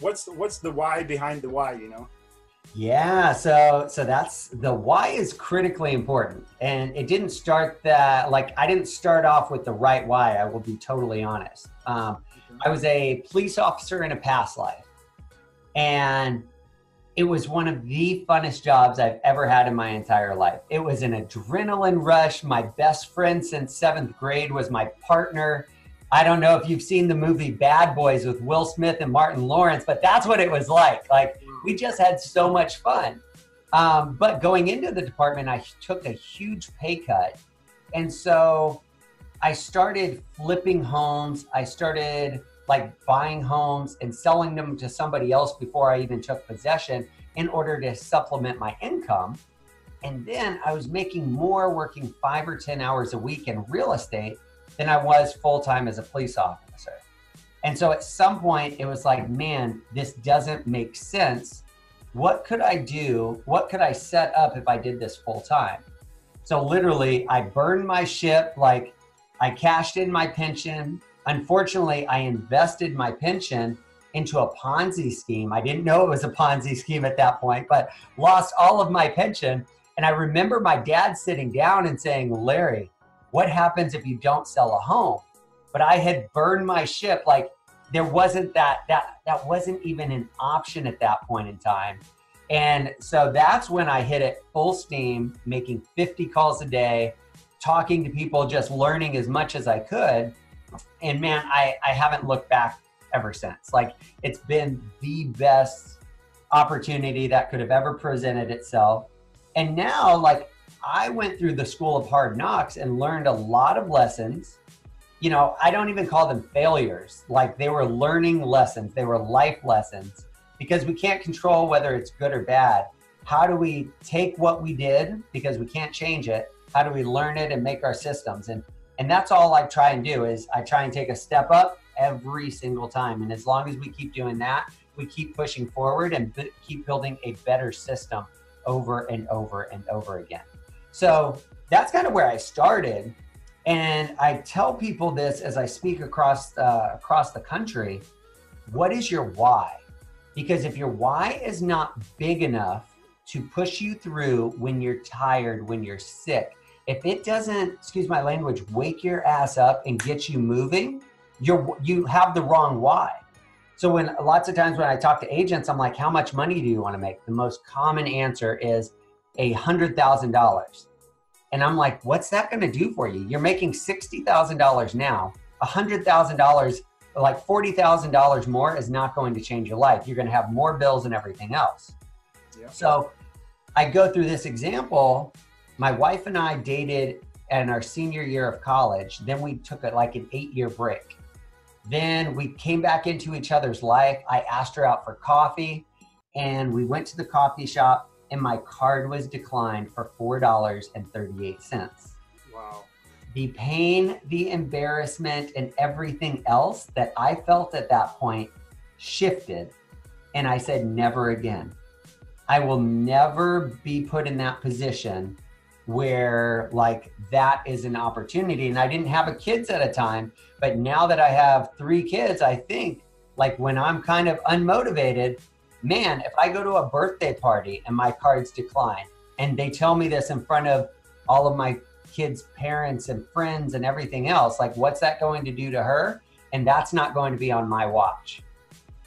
what's the, what's the why behind the why? You know. Yeah, so so that's the why is critically important, and it didn't start that like I didn't start off with the right why. I will be totally honest. Um, I was a police officer in a past life, and it was one of the funnest jobs I've ever had in my entire life. It was an adrenaline rush. My best friend since seventh grade was my partner. I don't know if you've seen the movie Bad Boys with Will Smith and Martin Lawrence, but that's what it was like. Like we just had so much fun. Um, but going into the department, I took a huge pay cut. And so I started flipping homes. I started like buying homes and selling them to somebody else before I even took possession in order to supplement my income. And then I was making more working five or 10 hours a week in real estate than I was full time as a police officer. And so at some point, it was like, man, this doesn't make sense. What could I do? What could I set up if I did this full time? So literally, I burned my ship, like I cashed in my pension, Unfortunately, I invested my pension into a Ponzi scheme. I didn't know it was a Ponzi scheme at that point, but lost all of my pension. And I remember my dad sitting down and saying, Larry, what happens if you don't sell a home? But I had burned my ship. Like there wasn't that, that, that wasn't even an option at that point in time. And so that's when I hit it full steam, making 50 calls a day, talking to people, just learning as much as I could and man, I, I haven't looked back ever since. Like it's been the best opportunity that could have ever presented itself. And now, like I went through the school of hard knocks and learned a lot of lessons. You know, I don't even call them failures. Like they were learning lessons, they were life lessons because we can't control whether it's good or bad. How do we take what we did because we can't change it? How do we learn it and make our systems? And and that's all I try and do is I try and take a step up every single time. And as long as we keep doing that, we keep pushing forward and b- keep building a better system over and over and over again. So that's kind of where I started. And I tell people this as I speak across uh, across the country. What is your why? Because if your why is not big enough to push you through when you're tired, when you're sick, if it doesn't, excuse my language, wake your ass up and get you moving, you're you have the wrong why. So when lots of times when I talk to agents, I'm like, how much money do you want to make? The most common answer is a hundred thousand dollars. And I'm like, what's that going to do for you? You're making sixty thousand dollars now. A hundred thousand dollars, like forty thousand dollars more, is not going to change your life. You're going to have more bills and everything else. Yeah. So I go through this example my wife and I dated in our senior year of college. Then we took a, like an eight year break. Then we came back into each other's life. I asked her out for coffee and we went to the coffee shop and my card was declined for $4.38. Wow. The pain, the embarrassment, and everything else that I felt at that point shifted. And I said, never again. I will never be put in that position where like that is an opportunity. And I didn't have a kids at a time, but now that I have three kids, I think like when I'm kind of unmotivated, man, if I go to a birthday party and my cards decline and they tell me this in front of all of my kids' parents and friends and everything else, like what's that going to do to her? And that's not going to be on my watch.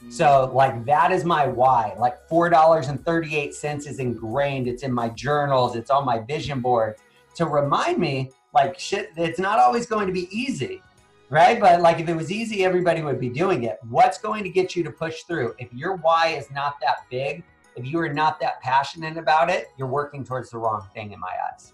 Mm. So like that is my why. Like four dollars and thirty eight cents is ingrained. It's in my journals. It's on my vision board to remind me like shit. It's not always going to be easy, right? But like if it was easy, everybody would be doing it. What's going to get you to push through? If your why is not that big, if you are not that passionate about it, you're working towards the wrong thing in my eyes.